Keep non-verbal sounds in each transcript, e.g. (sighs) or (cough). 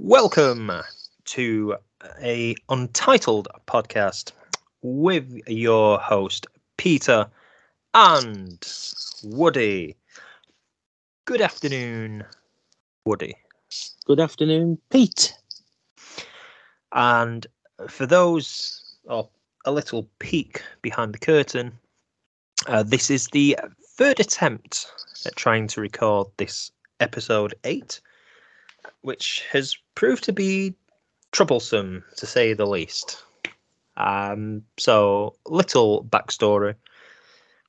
Welcome to a untitled podcast with your host Peter and Woody. Good afternoon, Woody. Good afternoon, Pete. And for those, oh, a little peek behind the curtain, uh, this is the third attempt at trying to record this episode eight, which has proved to be troublesome to say the least. Um, so, little backstory.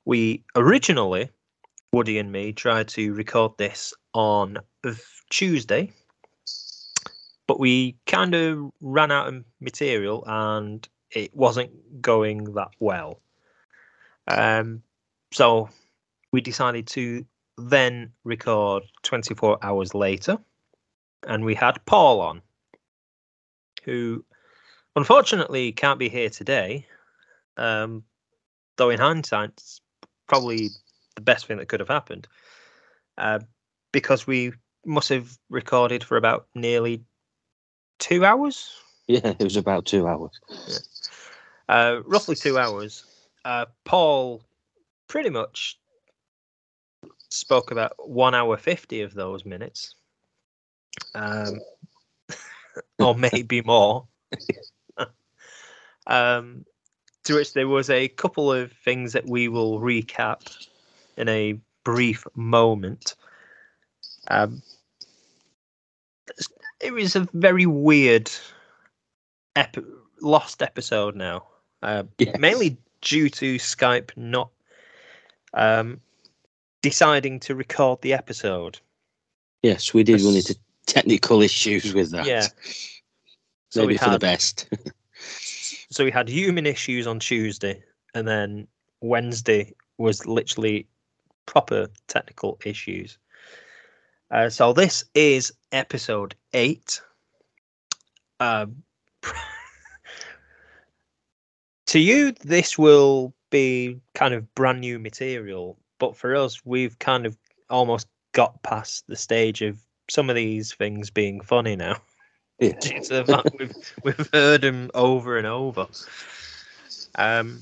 We originally, Woody and me, tried to record this on Tuesday, but we kind of ran out of material and it wasn't going that well. Um, so we decided to then record 24 hours later, and we had Paul on, who unfortunately can't be here today. Um, though in hindsight, it's probably the best thing that could have happened, uh, because we must have recorded for about nearly two hours. Yeah, it was about two hours. Uh, roughly two hours. Uh, Paul pretty much spoke about one hour 50 of those minutes um, (laughs) or maybe more (laughs) um, to which there was a couple of things that we will recap in a brief moment um, it was a very weird ep- lost episode now uh, Yes. mainly due to skype not um, deciding to record the episode. Yes, we did We Yes. into technical issues with that. Yeah. So Maybe we for the had best. (laughs) so we had human issues on Tuesday, and then Wednesday was literally proper technical issues. Uh, so this is episode eight. Um, (laughs) to you, this will be kind of brand new material, but for us, we've kind of almost got past the stage of some of these things being funny now. yeah. (laughs) due to the fact we've we've heard them over and over. Um,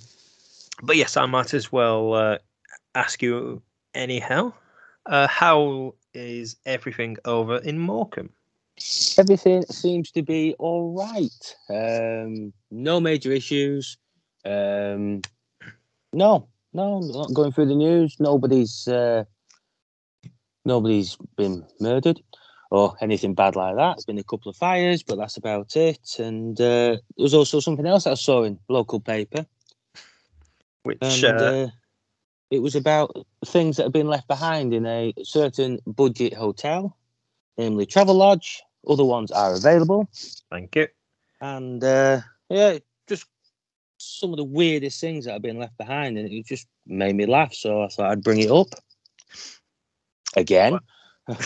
but yes, I might as well uh, ask you anyhow. Uh, how is everything over in Morecambe? Everything seems to be all right. Um, no major issues. Um, no, no, not going through the news. Nobody's uh, nobody's been murdered or anything bad like that. There's been a couple of fires, but that's about it. And uh, there was also something else I saw in local paper. Which and uh, uh, it was about things that have been left behind in a certain budget hotel, namely Travelodge. Other ones are available, thank you. and uh, yeah, just some of the weirdest things that have been left behind, and it just made me laugh. So I thought I'd bring it up again (laughs)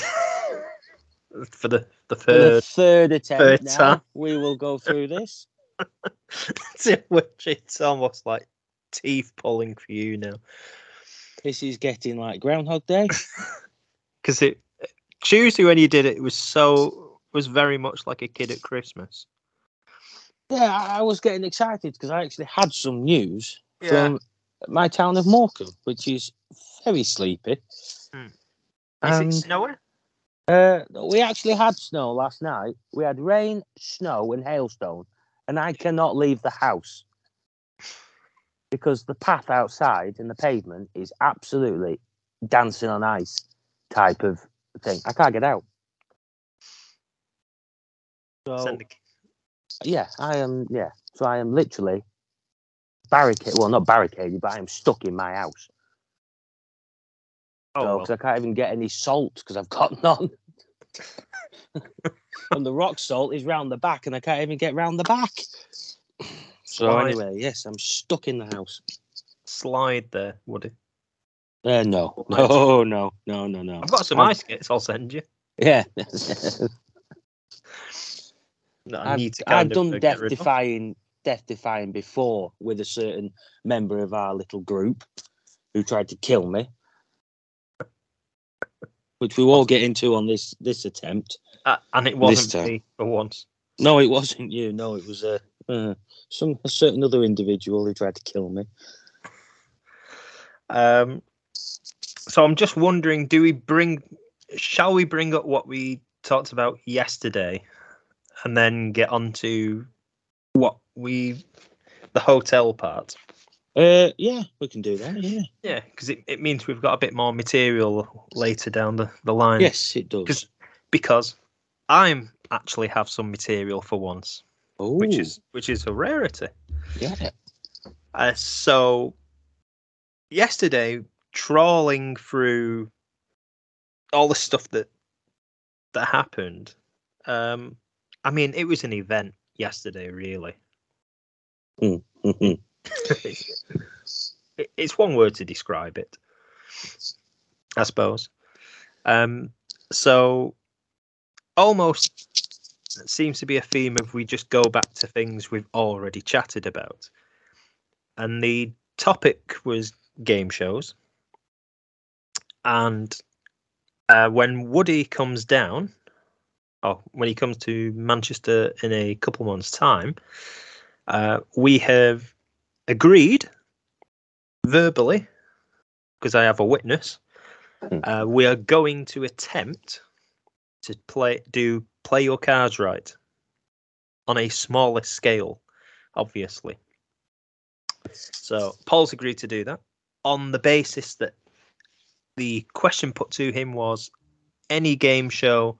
For the the for the third, third attempt. third now, time. we will go through this. to which it's almost like teeth pulling for you now, This is getting like Groundhog Day. (laughs) because it Tuesday when you did it, it was so was very much like a kid at Christmas. Yeah, I I was getting excited because I actually had some news Yeah. from my town of Morecambe, which is very sleepy. Is And it snowing? uh, we actually had snow last night. We had rain, snow, and hailstone, and I cannot leave the house because the path outside and the pavement is absolutely dancing on ice type of thing. I can't get out. So yeah, I am. Yeah, so I am literally barricaded. Well, not barricaded, but I am stuck in my house. Oh, So, well. I can't even get any salt because I've got (laughs) none. (laughs) and the rock salt is round the back, and I can't even get round the back. (sniffs) So Slide. anyway, yes, I'm stuck in the house. slide there, Woody. Uh, no, (laughs) no, no, no, no, no. I've got some I've- ice skates. I'll send you. Yeah, I I've, to I've done uh, death defying, death defying before with a certain member of our little group who tried to kill me. Which we will get into on this this attempt. Uh, and it wasn't me for once. No, it wasn't you. No, it was a uh, some a certain other individual who tried to kill me. Um, so I'm just wondering, do we bring? Shall we bring up what we talked about yesterday, and then get on to what we, the hotel part? Uh, yeah, we can do that. Yeah. Yeah, because it, it means we've got a bit more material later down the, the line. Yes, it does. because because I'm actually have some material for once, Oh, which is which is a rarity. yeah. Uh, so yesterday, trawling through all the stuff that that happened. Um, I mean, it was an event yesterday, really. Mhm. It- (laughs) it's one word to describe it, I suppose. Um, so almost seems to be a theme of we just go back to things we've already chatted about, and the topic was game shows. And uh, when Woody comes down, oh, when he comes to Manchester in a couple months' time, uh, we have agreed. Verbally, because I have a witness, Hmm. uh, we are going to attempt to play do play your cards right. On a smaller scale, obviously. So Paul's agreed to do that. On the basis that the question put to him was any game show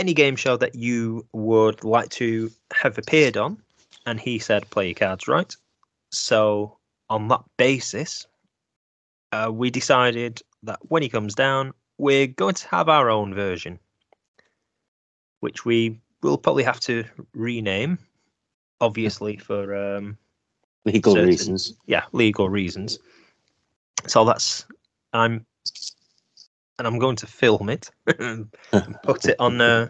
any game show that you would like to have appeared on and he said play your cards right. So on that basis uh, we decided that when he comes down we're going to have our own version which we will probably have to rename obviously for um, Legal certain- reasons. yeah legal reasons. So that's i'm and i'm going to film it (laughs) and put it on uh,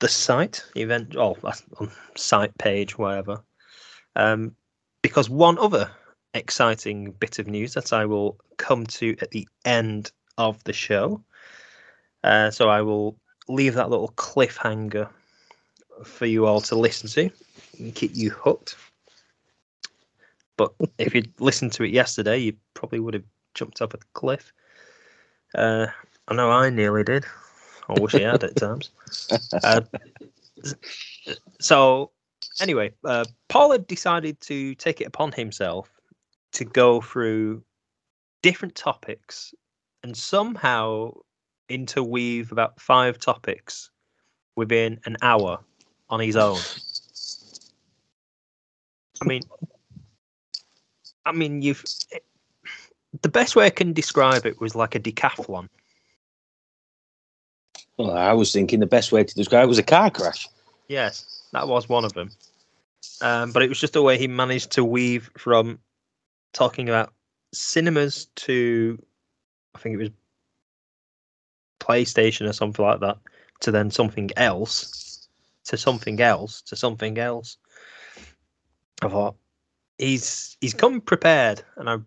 the site event oh that's on site page whatever um because one other exciting bit of news that i will come to at the end of the show uh, so i will leave that little cliffhanger for you all to listen to and keep you hooked but if you'd listened to it yesterday, you probably would have jumped off a cliff. Uh, I know I nearly did. I wish he had at times. Uh, so, anyway, uh, Paul had decided to take it upon himself to go through different topics and somehow interweave about five topics within an hour on his own. I mean, I mean, you've the best way I can describe it was like a decathlon. Well, I was thinking the best way to describe it was a car crash. Yes, that was one of them. Um, but it was just the way he managed to weave from talking about cinemas to, I think it was PlayStation or something like that, to then something else, to something else, to something else. I thought he's he's come prepared, and I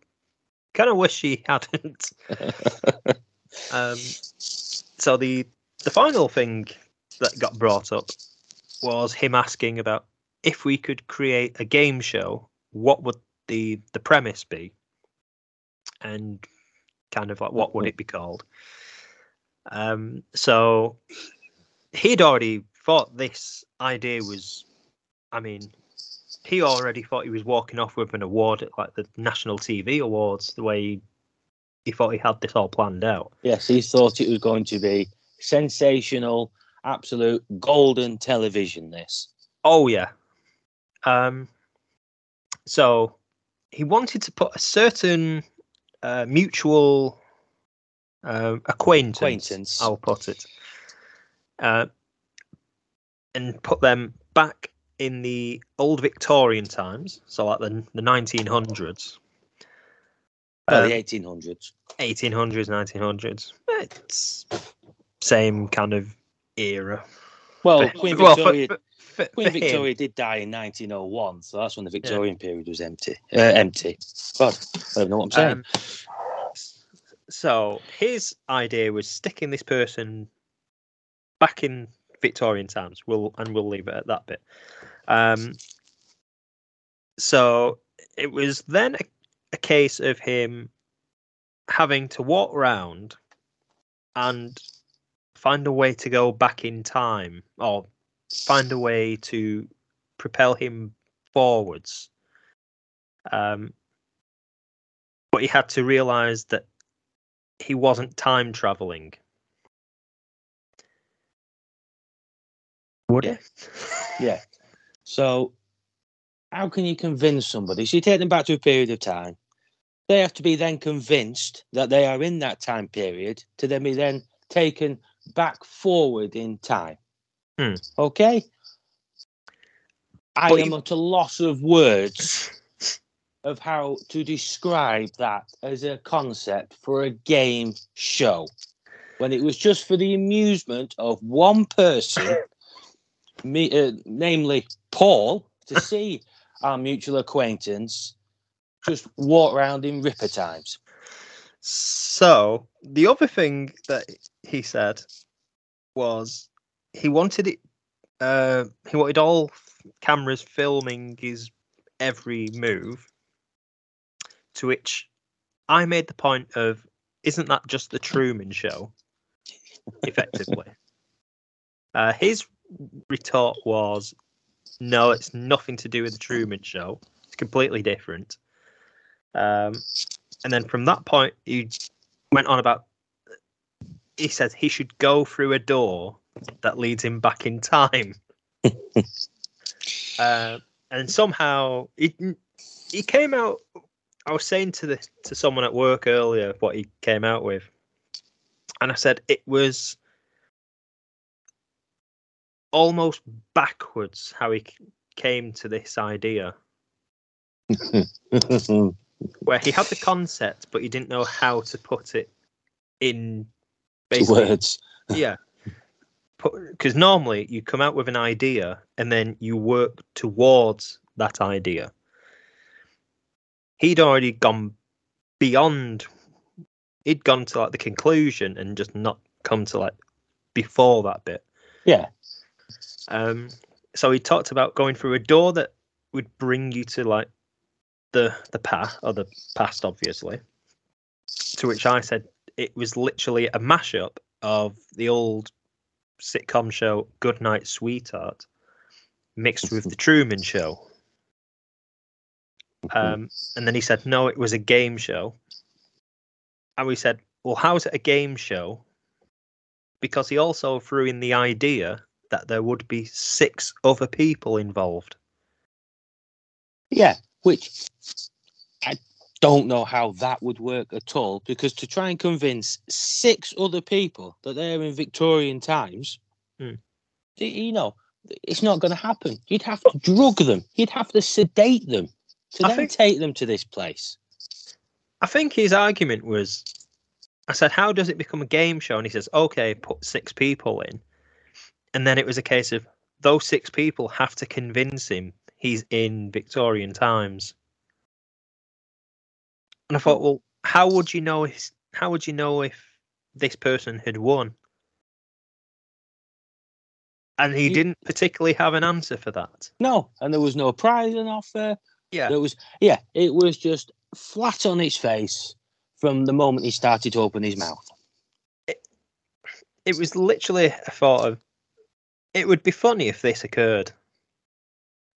kind of wish he hadn't. (laughs) um, so the the final thing that got brought up was him asking about if we could create a game show, what would the the premise be, and kind of like what would it be called? Um, so he'd already thought this idea was, I mean, he already thought he was walking off with an award at like the National TV Awards. The way he, he thought he had this all planned out. Yes, he thought it was going to be sensational, absolute golden television. This. Oh yeah. Um. So he wanted to put a certain uh, mutual uh, acquaintance. Acquaintance. I'll put it. Uh, and put them back in the old Victorian times, so like the the nineteen hundreds. Well, Um, the 1800s. 1800s, 1900s. It's same kind of era. Well, For- Queen well, for- Victoria. for- for- Queen for. Victoria did die in 1901, so that's when the Victorian period was empty. Uh, empty. God, I don't know what I'm saying. Um, So his idea was sticking this person back in Victorian times. We'll and we'll leave it at that bit. Um, so it was then a, a case of him having to walk around and find a way to go back in time or find a way to propel him forwards. Um, but he had to realize that he wasn't time traveling. Would Yeah. he? Yeah. So, how can you convince somebody? So, you take them back to a period of time. They have to be then convinced that they are in that time period to then be then taken back forward in time. Hmm. Okay. I But am you- at a loss of words of how to describe that as a concept for a game show when it was just for the amusement of one person, (coughs) me, uh, namely Paul, to (laughs) see our mutual acquaintance just walk around in Ripper times. So the other thing that he said was he wanted it. Uh, he wanted all cameras filming his every move. To which I made the point of, isn't that just the Truman Show? Effectively, (laughs) uh, his retort was, "No, it's nothing to do with the Truman Show. It's completely different." Um, and then from that point, he went on about. He says he should go through a door that leads him back in time. (laughs) uh, and somehow he he came out. I was saying to the to someone at work earlier what he came out with, and I said it was almost backwards how he came to this idea, (laughs) where he had the concept but he didn't know how to put it in basically. Words. (laughs) yeah. Because normally you come out with an idea and then you work towards that idea. He'd already gone beyond he'd gone to like the conclusion and just not come to like before that bit. Yeah. um so he talked about going through a door that would bring you to like the the past or the past obviously. To which i said it was literally a mashup of the old sitcom show Goodnight Sweetheart mixed with the Truman Show. Um, and then he said, no, it was a game show. And we said, well, how is it a game show? Because he also threw in the idea that there would be six other people involved. Yeah, which I don't know how that would work at all because to try and convince six other people that they're in Victorian times, Hmm. you know, it's not going to happen. You'd have to drug them, you'd have to sedate them to I then think- take them to this place. I think his argument was I said, How does it become a game show? And he says, Okay, put six people in. And then it was a case of those six people have to convince him he's in Victorian times. And I thought, well, how would you know if how would you know if this person had won? And he didn't particularly have an answer for that. No, and there was no prize on offer. Yeah. There was, yeah, it was just flat on its face from the moment he started to open his mouth. it was literally a thought of it would be funny if this occurred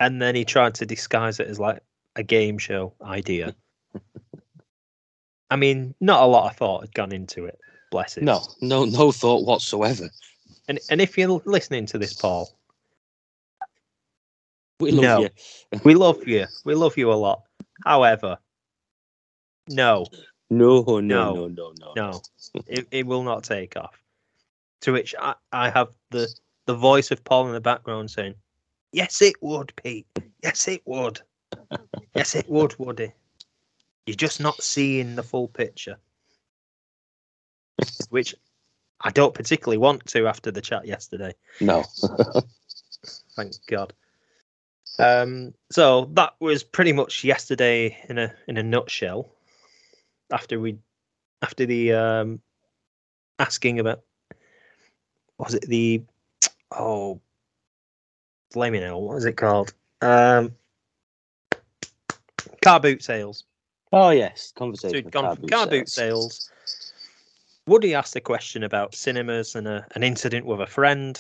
and then he tried to disguise it as like a game show idea i mean not a lot of thought had gone into it bless him No, no, no thought whatsoever. and, and if you're listening to this paul We love No. you. we love you we love you a lot however no No, no, No. no, no, no. no it, it will not take off to which I, I have the the voice of paul in the background saying yes it would pete yes it would yes it would woody you're just not seeing the full picture which i don't particularly want to after the chat yesterday. No. (laughs) thank god. Um so that was pretty much yesterday in a in a nutshell. After we after the um, asking about was it the oh let me know what is it called? Um car boot sales Oh yes, conversation. gone car from boot car boot sales. sales woody asked a question about cinemas and a, an incident with a friend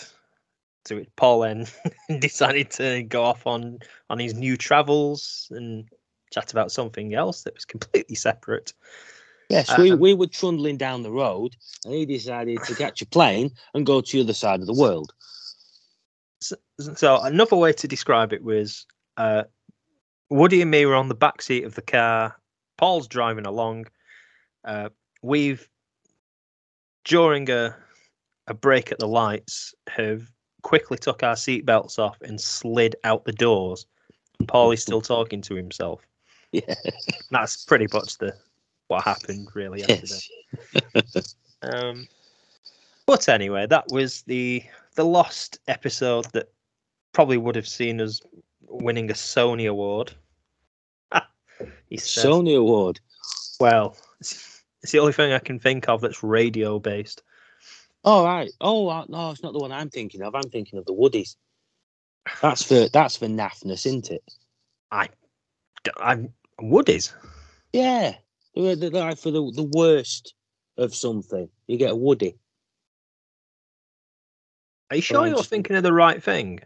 to which paul then (laughs) decided to go off on on his new travels and chat about something else that was completely separate Yes, we, Um, we were trundling down the road, and he decided to catch a plane and go to the other side of the world. So, so another way to describe it was uh, Woody and me were on the back seat of the car. Paul's driving along. Uh, we've during a a break at the lights have quickly took our seatbelts off and slid out the doors. And Paul is still talking to himself. Yeah. That's pretty much the what happened really yesterday. Yes. (laughs) Um, but anyway, that was the the lost episode that probably would have seen us winning a Sony award. He says, Sony Award. "Well, it's, it's the only thing I can think of that's radio based." All right. Oh uh, no, it's not the one I'm thinking of. I'm thinking of the Woodies. That's for that's for naffness, isn't it? I'm Woody's. Yeah. They're, they're like for the, the worst of something. You get a Woody. Are you sure you're thinking of the right thing?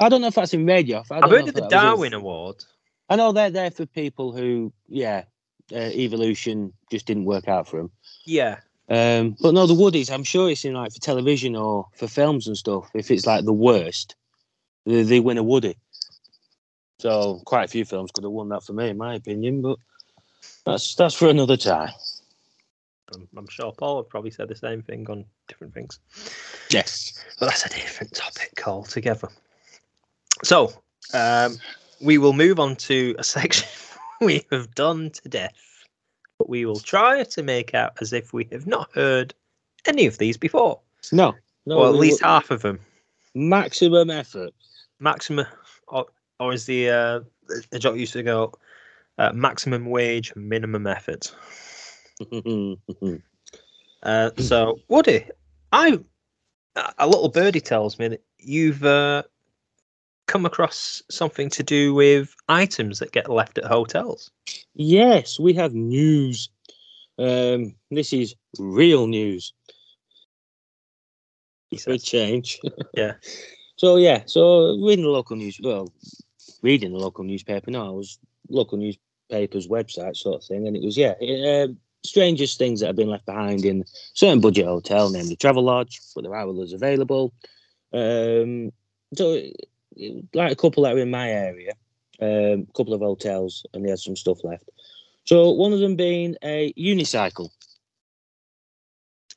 I don't know if that's in radio. I I've heard of the Darwin Award. I know they're there for people who, yeah, uh, evolution just didn't work out for them. Yeah, Um, but no, the Woodies, I'm sure it's in like for television or for films and stuff. If it's like the worst, they, they win a Woody. So quite a few films could have won that for me, in my opinion. But that's that's for another time. I'm, I'm sure Paul would probably say the same thing on different things. Yes. but that's a different topic altogether. So, um, we will move on to a section (laughs) we have done to death, but we will try to make out as if we have not heard any of these before, No. No. or at least we- half of them. maximum effort. Maximum, or, or as the uh, the joke used to go, uh, maximum wage, minimum effort. (laughs) Uh, so, Woody, I a little birdie tells me that you've uh, come across something to do with items that get left at hotels. yes, we have news. Um, this is real news. For a change. (laughs) Yeah. So yeah, so reading the local news, well, reading the local newspaper. No, I was local newspapers website sort of thing, and it was yeah, it, uh, strangest things that have been left behind in certain budget hotel, namely Travelodge, but there are others available. Um, so like a couple that are in my area, um, a couple of hotels, and they had some stuff left. So one of them being a unicycle,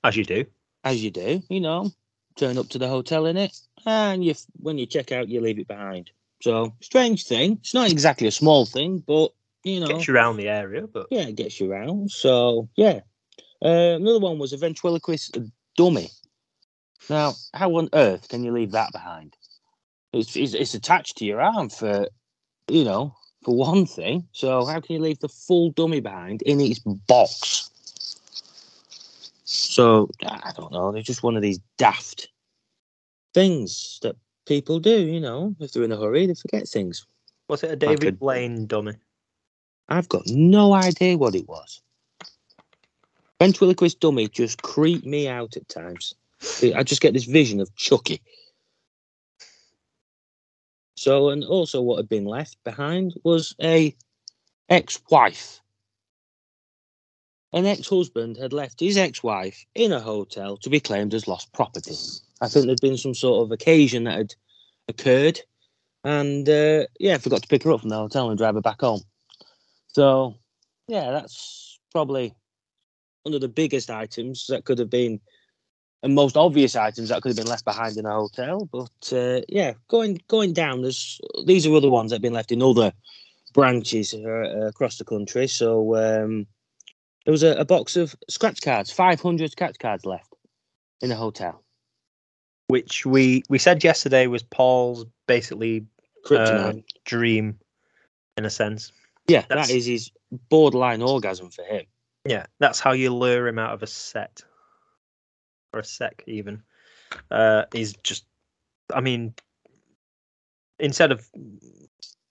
As you do. as you do, you know, turn up to the hotel in it, and you when you check out, you leave it behind. So strange thing. It's not exactly a small thing, but you know, Gets you around the area, but yeah, it gets you around. So yeah. Uh, another one was a ventriloquist dummy. Now, how on earth can you leave that behind? It's, it's it's attached to your arm for, you know, for one thing. So how can you leave the full dummy behind in its box? So I don't know. They're just one of these daft things that people do. You know, if they're in a hurry, they forget things. was it a David could- Blaine dummy? I've got no idea what it was. Ventriloquist dummy just creep me out at times. I just get this vision of Chucky. So, and also what had been left behind was a ex-wife. An ex-husband had left his ex-wife in a hotel to be claimed as lost property. I think there'd been some sort of occasion that had occurred, and uh, yeah, forgot to pick her up from the hotel and drive her back home. So, yeah, that's probably one of the biggest items that could have been, and most obvious items that could have been left behind in a hotel. But uh, yeah, going going down, there's these are other ones that have been left in other branches uh, across the country. So um, there was a, a box of scratch cards, 500 scratch cards left in a hotel. Which we we said yesterday was Paul's basically uh, dream, in a sense. yeah, that's- that is his borderline orgasm for him. Yeah, that's how you lure him out of a set or a sec even. Uh, is just, I mean, instead of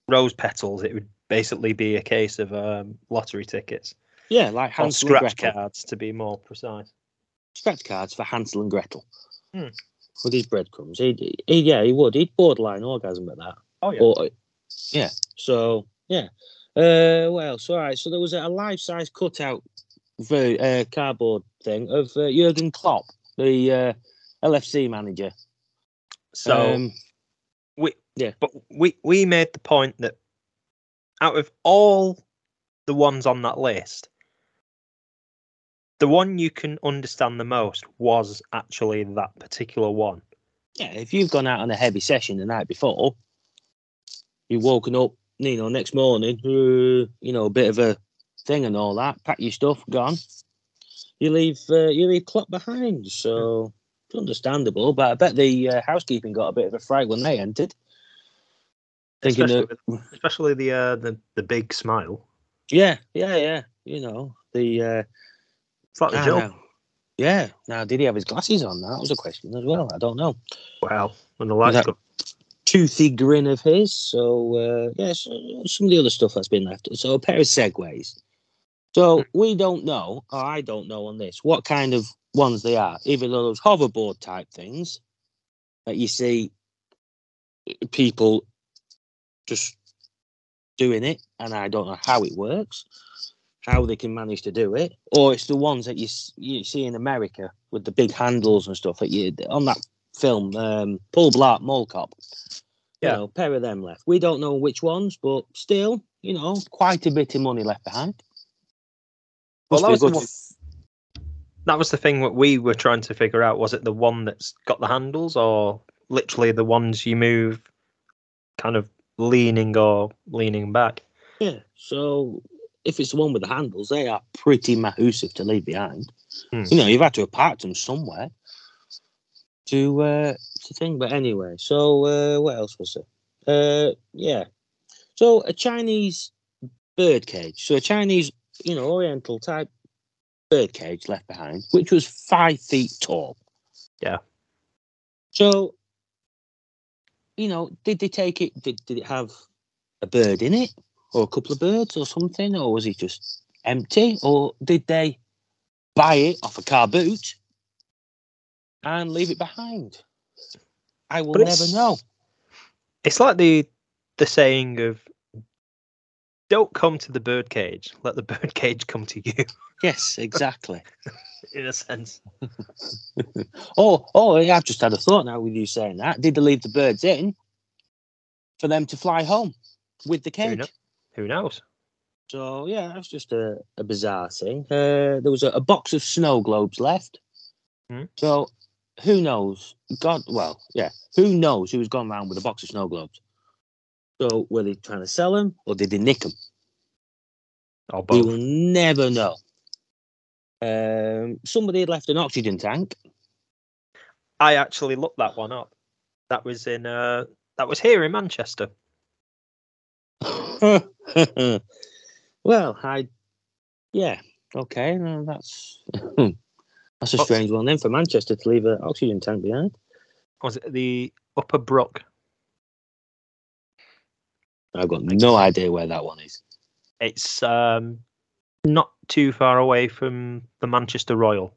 rose petals, it would basically be a case of um, lottery tickets Yeah, like or Hansel and scratch Gretel. cards to be more precise. Scratch cards for Hansel and Gretel. Hmm. With his breadcrumbs. He'd, he, yeah, he would. He'd borderline orgasm at that. Oh Or, yeah. So yeah. Uh, what else? All right. So there was a life-size cutout, very, uh, cardboard thing of uh, Jurgen Klopp, the uh, LFC manager. So Um, we yeah. but we we made the point that out of all the ones on that list, the one you can understand the most was actually that particular one. yeah, if you've gone out on a heavy session the night before, you've woken up, you know, next morning, uh, you know, a bit of a thing and all that, pack your stuff, gone. You leave, uh, you leave Klopp behind. So it's understandable, but I bet the uh, housekeeping got a bit of a fright when they entered. Thinking especially, that, especially the uh, the the big smile. yeah, yeah, yeah, you know, the uh, the Yeah. Now, did he have his glasses on? That was a question as well. I don't know. Wow, when the lights go. Toothy grin of his. So, uh, yeah, so some of the other stuff that's been left. So, a pair of segways. So, we don't know, or I don't know on this, what kind of ones they are. Either those hoverboard type things that you see people just doing it, and I don't know how it works, how they can manage to do it, or it's the ones that you you see in America with the big handles and stuff that you on that film, um, Paul Blart Mall Cop. Yeah. You know, pair of them left. We don't know which ones, but still, you know, quite a bit of money left behind. Well, that was, the one, that was the thing that we were trying to figure out. Was it the one that's got the handles, or literally the ones you move, kind of leaning or leaning back? Yeah. So if it's the one with the handles, they are pretty massive to leave behind. Hmm. You know, you've had to have parked them somewhere to uh to think. But anyway, so uh what else was there? Uh yeah. So a Chinese bird cage. So a Chinese, you know, oriental type bird cage left behind, which was five feet tall. Yeah. So you know, did they take it did, did it have a bird in it? or a couple of birds or something, or was it just empty, or did they buy it off a car boot and leave it behind? I will never know. It's like the the saying of "Don't come to the birdcage, let the (laughs) birdcage come to you." Yes, exactly. (laughs) In a sense, (laughs) oh, oh, I've just had a thought now with you saying that. Did they leave the birds in for them to fly home with the Who cage? who knows? So yeah, that's just a, a bizarre thing. Uh, there was a, a box of snow globes left. Hmm. So who knows? God, well, yeah, who knows who's gone around with a box of snow globes? So were they trying to sell them or did they nick them? Or We both? will never know. Um, somebody had left an oxygen tank. I actually looked that one up. That was in uh, that was here in Manchester. (laughs) well, I, yeah, okay, no, that's (laughs) that's a strange one then for Manchester to leave an oxygen tank behind. Was it the Upper Brook? I've got no idea where that one is. It's um, not too far away from the Manchester Royal.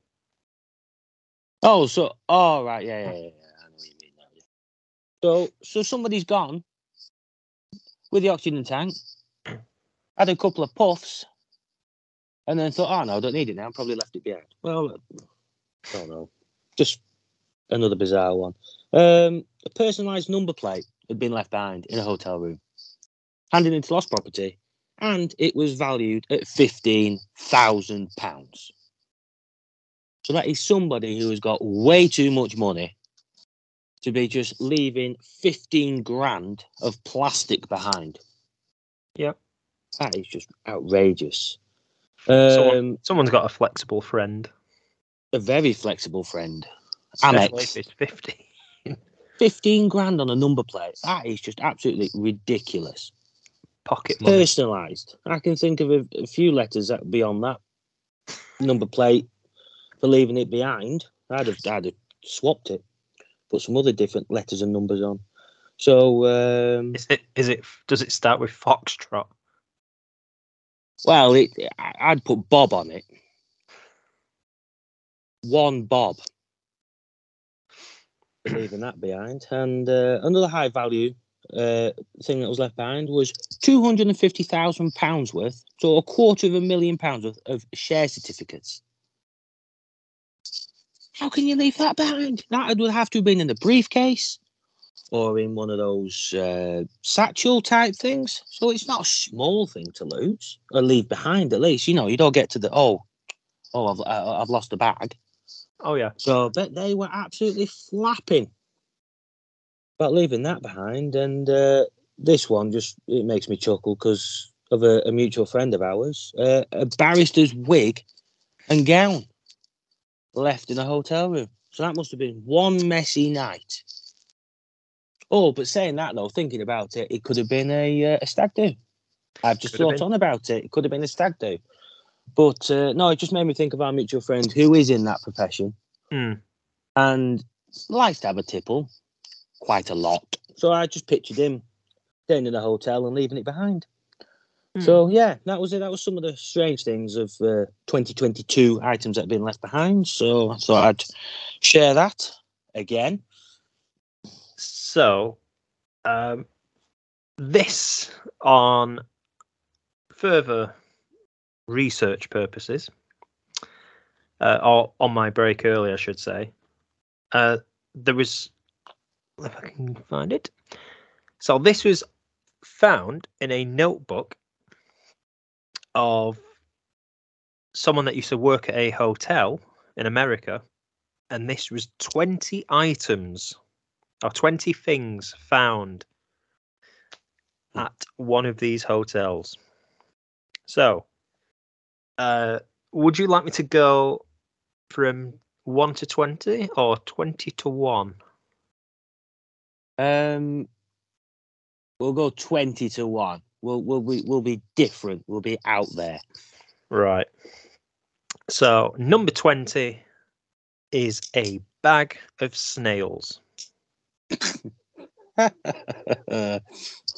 Oh, so oh right, yeah, yeah, yeah, yeah. I know what you mean now. Yeah. So, so somebody's gone with the oxygen tank, had a couple of puffs, and then thought, "Oh no, I don't need it now." I Probably left it behind. Well, I don't know. Just another bizarre one. Um, a personalised number plate had been left behind in a hotel room, handed into lost property, and it was valued at fifteen thousand pounds. So that is somebody who has got way too much money to be just leaving 15 grand of plastic behind. Yep. That is just outrageous. Someone- Um, Someone's got a flexible friend. a very flexible friend. especially Amex. if it's fifty. 15 grand on a number plate. That is just absolutely ridiculous. Pocket money. Personalised. I can think of a, a few letters that beyond that. number plate for leaving it behind. I'd have, I'd have swapped it, put some other different letters and numbers on. So, um, Is it? Is it? Does it start with Foxtrot? well, it, I'd put Bob on it. One Bob. Leaving that behind. And uh, another high value uh, thing that was left behind was £250,000 worth, so a quarter of a million pounds worth of share certificates. How can you leave that behind? That would have to have been in a briefcase or in one of those uh, satchel type things. So it's not a small thing to lose or leave behind. At least you know you don't get to the oh, oh I've I- I've lost a bag. Oh yeah. So but they were absolutely flapping about leaving that behind. And uh, this one just it makes me chuckle because of a, a mutual friend of ours, uh, a barrister's wig and gown left in a hotel room. So that must have been one messy night. Oh, but saying that though, thinking about it, it could have been a, uh, a stag do. I've just Could thought on about it. It could have been a stag do. But uh, no, it just made me think of our mutual friend who is in that profession Hmm. and likes to have a tipple quite a lot. So I just pictured him staying in a hotel and leaving it behind. Hmm. So yeah, that was it. That was some of the strange things of uh, 2022 items that have been left behind. So I thought I'd share that again. So, um, this on further research purposes, uh, or on my break earlier, I should say, uh, there was, if I can find it. So, this was found in a notebook of someone that used to work at a hotel in America, and this was 20 items or 20 things found at one of these hotels. So, uh, would you like me to go from 1 to 20 or 20 to 1? Um, we'll go 20 to one. We'll we'll be we'll be different. We'll be out there. Right. So, number 20 is a bag of snails. (laughs) okay.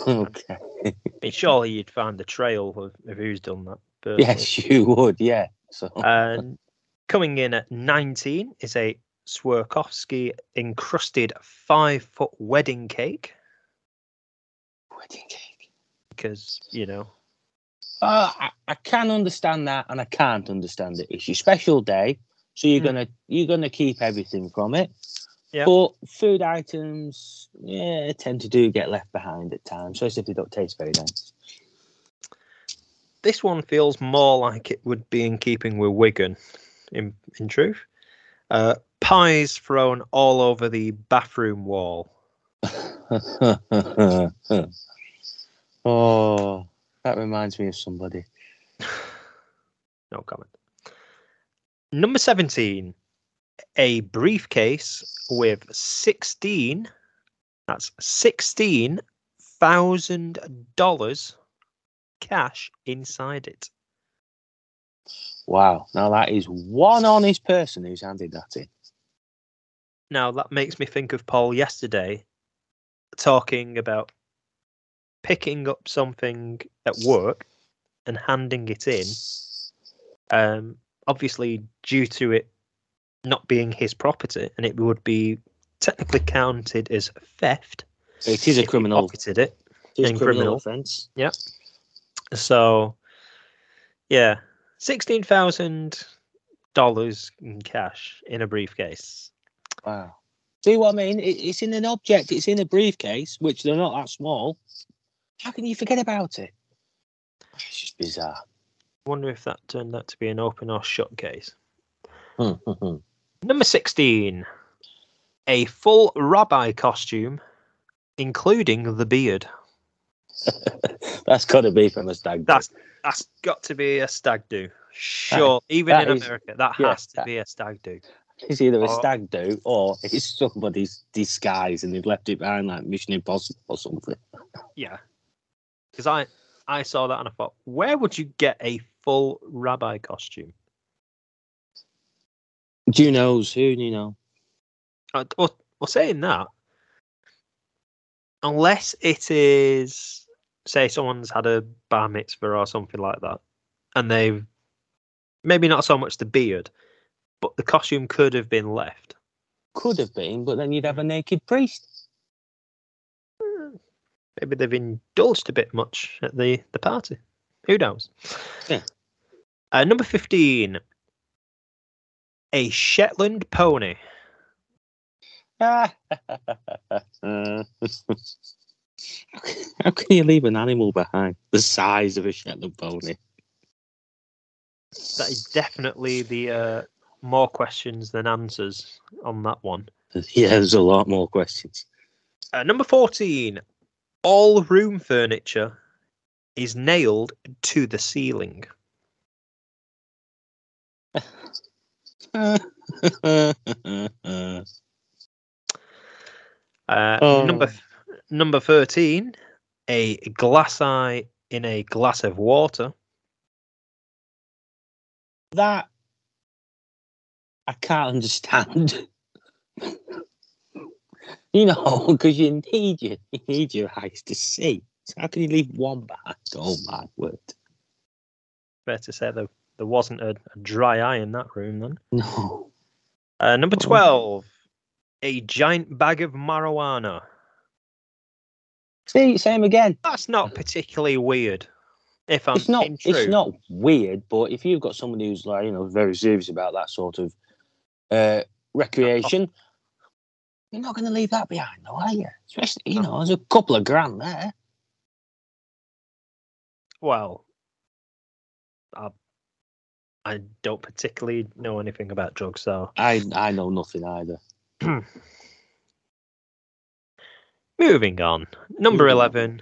I mean, surely you'd find the trail of, of who's done that. (laughs) personally. Yes, you would. Yeah. So And coming in at 19 is a Swarovski encrusted five foot wedding cake wedding cake. because, you know, Uh, I, I can understand that, and I can't understand it. It's your special day, so you're Mm. gonna you're gonna keep everything from it. Yeah. But food items, yeah, tend to do get left behind at times, especially if they don't taste very nice. this one feels more like it would be in keeping with Wigan, in, in truth. Uh, pies thrown all over the bathroom wall. (laughs) oh, that reminds me of somebody. (laughs) No comment. Number 17, a briefcase with 16, that's $16,000 cash inside it. Wow. Now that is one honest person who's handed that in. Now, that makes me think of Paul yesterday talking about picking up something at work and handing it in. Um, obviously, due to it not being his property, and it would be technically counted as theft. It is a criminal. Pocketed it. It is a criminal offence. So, yeah, sixteen thousand dollars in cash in a briefcase. Wow. See what I mean? It, it's in an object. It's in a briefcase, which they're not that small. How can you forget about it? It's just bizarre. Wonder if that turned out to be an open or shut case. Hmm, (laughs) Number 16. A full rabbi costume, including the beard. That's got to be from a stag. do. That's that's got to be a stag do. Sure, even in is- America, that yeah, has to that- be a stag do. It's either a stag do or it's somebody's disguise and they've left it behind like Mission Impossible or something. Yeah, because I I saw that and I thought, where would you get a full rabbi costume? Who knows? Who you know? Uh, well, well, saying that, unless it is, say, someone's had a bar mitzvah or something like that, and they've maybe not so much the beard, but the costume could have been left. Could have been, but then you'd have a naked priest. Maybe they've indulged a bit much at the, the party. Who knows? Yeah. Uh, number 15. A Shetland pony. How (laughs) can- how can you leave an animal behind the size of a Shetland pony? That is definitely the uh, more questions than answers on that one. Yeah, there's a lot more questions. Uh, number 14. All room furniture is nailed to the ceiling. (laughs) Uh, Oh. Number number thirteen, a glass eye in a glass of water. that I can't understand. (laughs) you know, because you need your you need your eyes to see. So how can you leave one behind? Oh my word! Fair to say there there wasn't a, a dry eye in that room then. No. Uh, number Oh. twelve, a giant bag of marijuana. See, same again. That's not particularly weird. If I'm it's not it's not weird, but if you've got someone who's like you know very serious about that sort of uh, recreation, you're not going to leave that behind, though, are you? Especially you know, there's a couple of grand there. Well, I, I don't particularly know anything about drugs, so I I know nothing either. (clears throat) Moving on. Number Moving on. 11.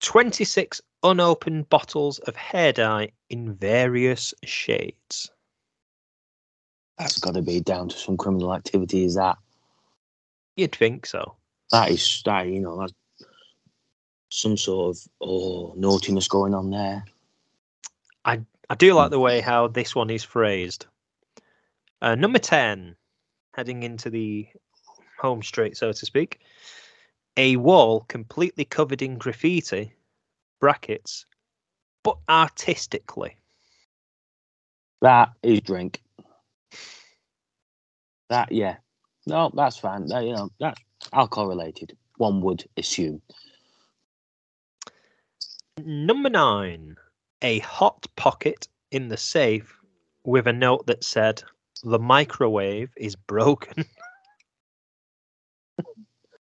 26 unopened bottles of hair dye in various shades. That's got to be down to some criminal activity. Is that You'd think so. that is that you know that's some sort of oh naughtiness going on there. I I do like the way how this one is phrased. Uh, number 10. Heading into the home straight, so to speak. A wall completely covered in graffiti, brackets, but artistically. That is drink. That yeah, no, that's fine. That, you know that's alcohol related. One would assume. Number nine, a hot pocket in the safe with a note that said, The microwave is broken. (laughs)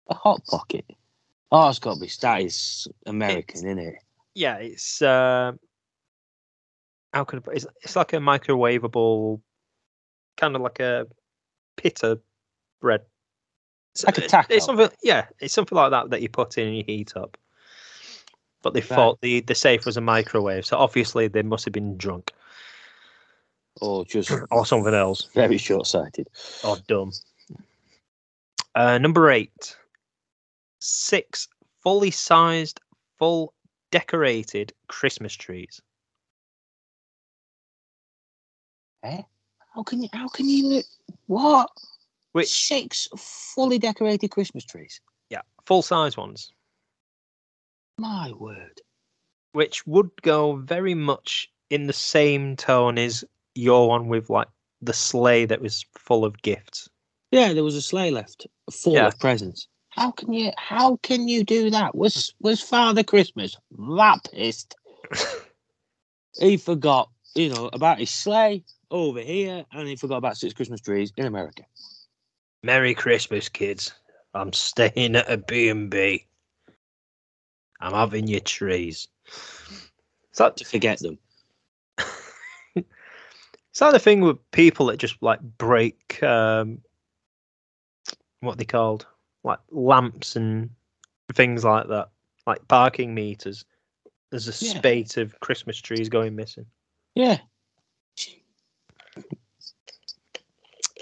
A hot pocket. Oh, it's got to be that is American, isn't it? yeah, it's. Uh, how could it's, it's like a microwavable, kind of like a pita bread. It's- Like a taco. It's something, yeah, it's something like that that you put in and you heat up. But they Right. thought the, the safe was a microwave, so obviously they must have been drunk Or just (clears throat) or something else. very short sighted. or dumb. Uh, number eight, six fully sized, full decorated Christmas trees. Eh? How can you? How can you? What? Which, six fully decorated Christmas trees? yeah, full size ones, My word! which would go very much in the same tone as your one with like the sleigh that was full of gifts. Yeah, there was a sleigh left full Yeah. of presents. How can you? How can you do that? Was was Father Christmas that pissed? (laughs) he forgot, you know, about his sleigh over here, and he forgot about six Christmas trees in America. Merry Christmas, kids. I'm staying at a B&B. I'm having your trees. So To forget them. (laughs) Is that the thing with people that just like break um what they called? Like lamps and things like that. Like parking meters. There's a Yeah. spate of Christmas trees going missing. Yeah.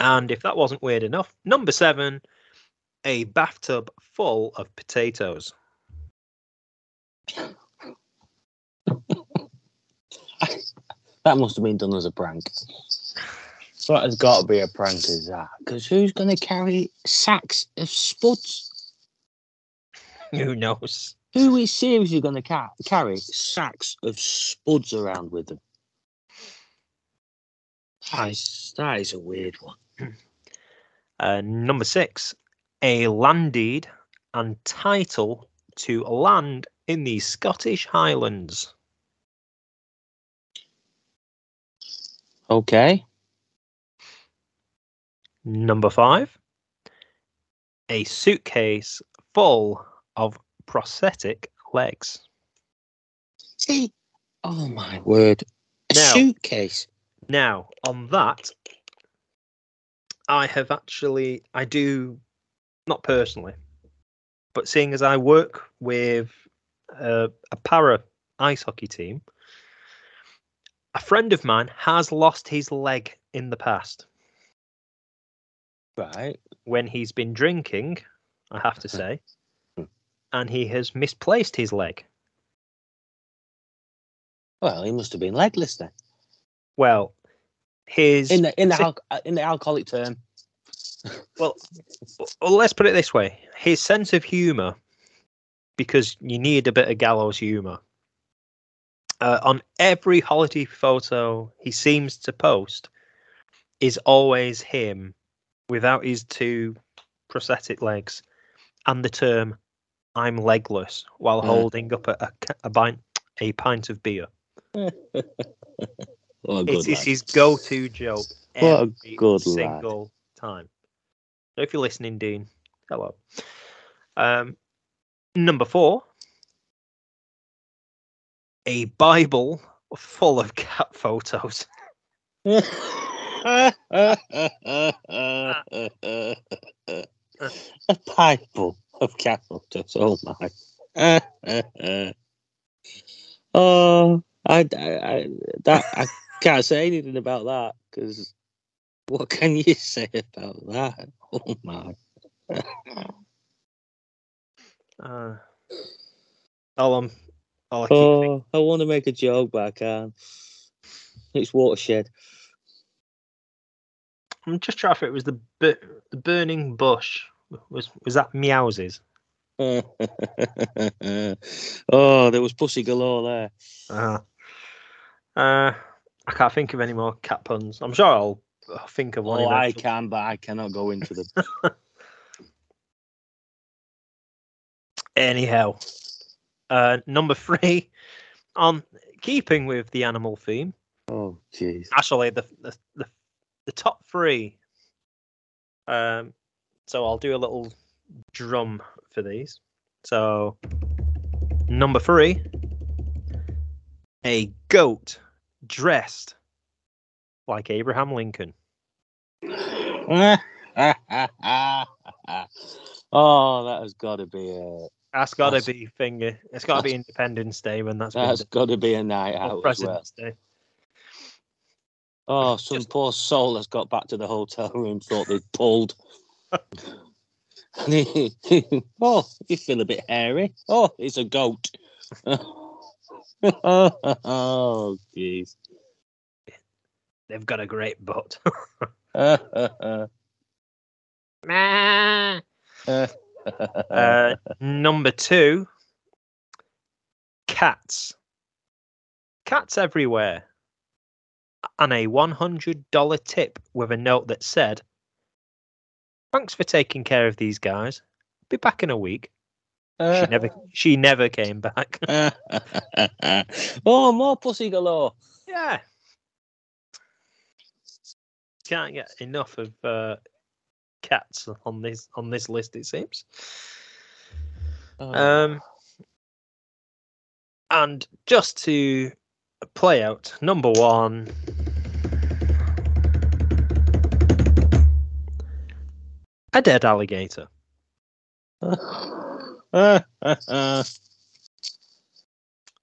And if that wasn't weird enough, number seven, a bathtub full of potatoes. (laughs) That must have been done as a prank. That has got to be a prank, is that? Because who's going to carry sacks of spuds? (laughs) Who knows? Who is seriously going to ca- carry sacks of spuds around with them? That is, that is a weird one. Uh, number six, a land deed and title to land in the Scottish Highlands. Okay. Number five, a suitcase full of prosthetic legs. See? Oh my word. A Now- suitcase. Now, on that, I have actually, I do, not personally, but seeing as I work with uh, a para ice hockey team, a friend of mine has lost his leg in the past Right. when he's been drinking, I have to say, Hmm. and he has misplaced his leg. Well, he must have been legless then. Well, his In the in the si- al- uh, in the alcoholic term. Well, well, let's put it this way: his sense of humour, because you need a bit of gallows humour. Uh, on every holiday photo he seems to post, is always him without his two prosthetic legs, and the term "I'm legless" while Mm. holding up a, a, a pint a pint of beer. (laughs) It good is lad. his go-to joke What a every good lad. single time. So if you're listening, Dean, hello. Um, number four, a Bible full of cat photos. (laughs) a pipe of cat photos. Oh my. (laughs) oh, I, I, I, that I can't say anything about that because what can you (laughs) say about that? Oh my. (laughs) Uh, all I'm, all I thinking, Oh, I want to make a joke, but I can't. It's watershed. I'm just trying to think. It was the bu- the burning bush. Was was that Meows's? (laughs) oh, there was pussy galore there. Uh, uh, I can't think of any more cat puns. I'm sure I'll, I'll think of one. Oh, I can, but I cannot go into them. (laughs) Anyhow, uh, number three, (laughs) on keeping with the animal theme, oh, jeez. actually the the the, the top three. Um, so I'll do a little drum for these. So number three, a goat dressed like Abraham Lincoln. (laughs) oh, that has got to be a That's got to be finger. Eh? It's got to be Independence Day when that's, that's got to be a night out as well. Day. Oh, some Just- poor soul has got back to the hotel room, thought they'd pulled. (laughs) oh, you feel a bit hairy. Oh, it's a goat. (laughs) oh, jeez. They've got a great butt. (laughs) (laughs) uh, number two, cats. Cats everywhere. And a $100 tip with a note that said, Thanks for taking care of these guys. Be back in a week. She never she never came back. (laughs) oh, more pussy galore. yeah. Can't get enough of uh, cats on this on this list, it seems. Oh. Um, and just to play out number one, a dead alligator. (laughs) (laughs)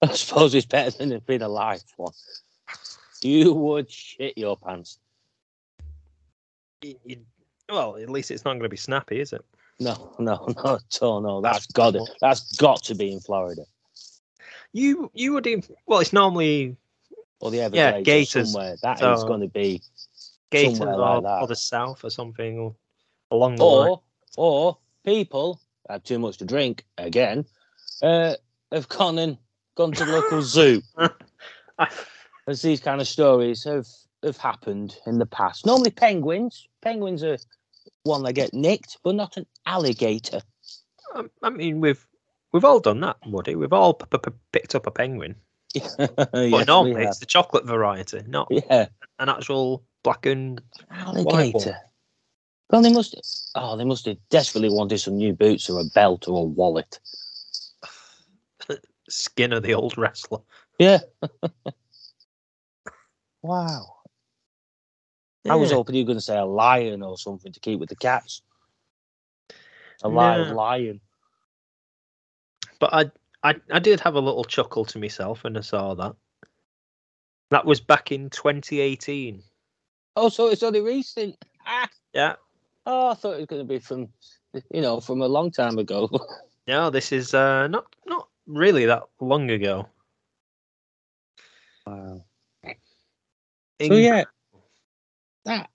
I suppose it's better than it being a live one. You would shit your pants. Y- y- well, at least it's not going to be snappy, is it? No, no, (laughs) no at all. No, that's got to, that's got to be in Florida You you would even well, it's normally or the Yeah, Everglades or gators. somewhere. That is So- going to be Gator somewhere or, like that. or the south or something or along the line. or or people had too much to drink again, uh, have gone and gone to the local (laughs) zoo. (laughs) As these kind of stories have have happened in the past. Normally penguins. Penguins are one that get nicked, but not an alligator. I, I mean, we've we've all done that, Woody. We've all p- p- picked up a penguin, (laughs) Yes, but normally it's the chocolate variety, not yeah, an actual black and alligator. Well, they must. Oh, they must have desperately wanted some new boots or a belt or a wallet. (laughs) skin of the old wrestler. Yeah. (laughs) wow. I was hoping you were going to say a lion or something to keep with the cats. A live No. lion. But I, I, I did have a little chuckle to myself when I saw that. That was back in 2018. Oh, so it's only recent. Ah. Yeah. Oh, I thought it was going to be from, you know, from a long time ago. (laughs) No, this is uh, not not really that long ago. Wow. In- So yeah, that.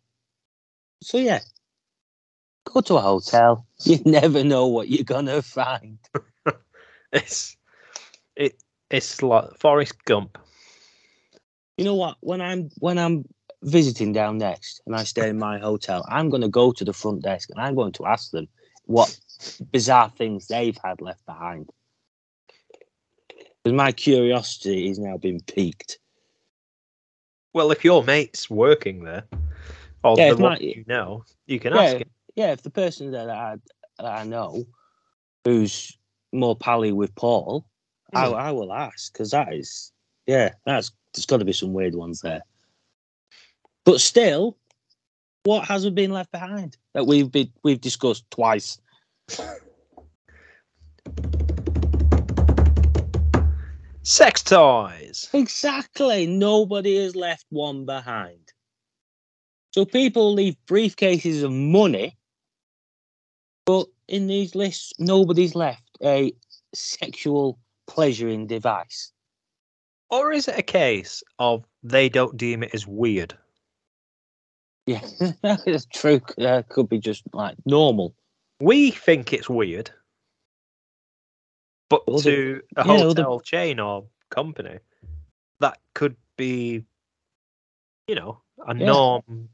So yeah, go to a hotel. (laughs) You never know what you're gonna find. (laughs) it's it it's like Forrest Gump. You know what? When I'm when I'm visiting down next and I stay in my hotel, I'm going to go to the front desk and I'm going to ask them what bizarre things they've had left behind. Because my curiosity is now been piqued. Well, if your mate's working there, or Yeah, the one my- you know, you can Yeah. ask him. Yeah, if the person there that I, that I know who's more pally with Paul, I, Hmm. I will ask because that is, yeah, that's there's got to be some weird ones there. But still, what hasn't been left behind that we've been we've discussed twice? Sex toys. Exactly, nobody has left one behind. So people leave briefcases of money, but in these lists, nobody's left a sexual pleasuring device. Or is it a case of they don't deem it as weird? Yeah, (laughs) it's true. That could be just like normal. We think it's weird, but Well, the- to a yeah, well, the- hotel chain or company, that could be, you know, a Yeah. norm.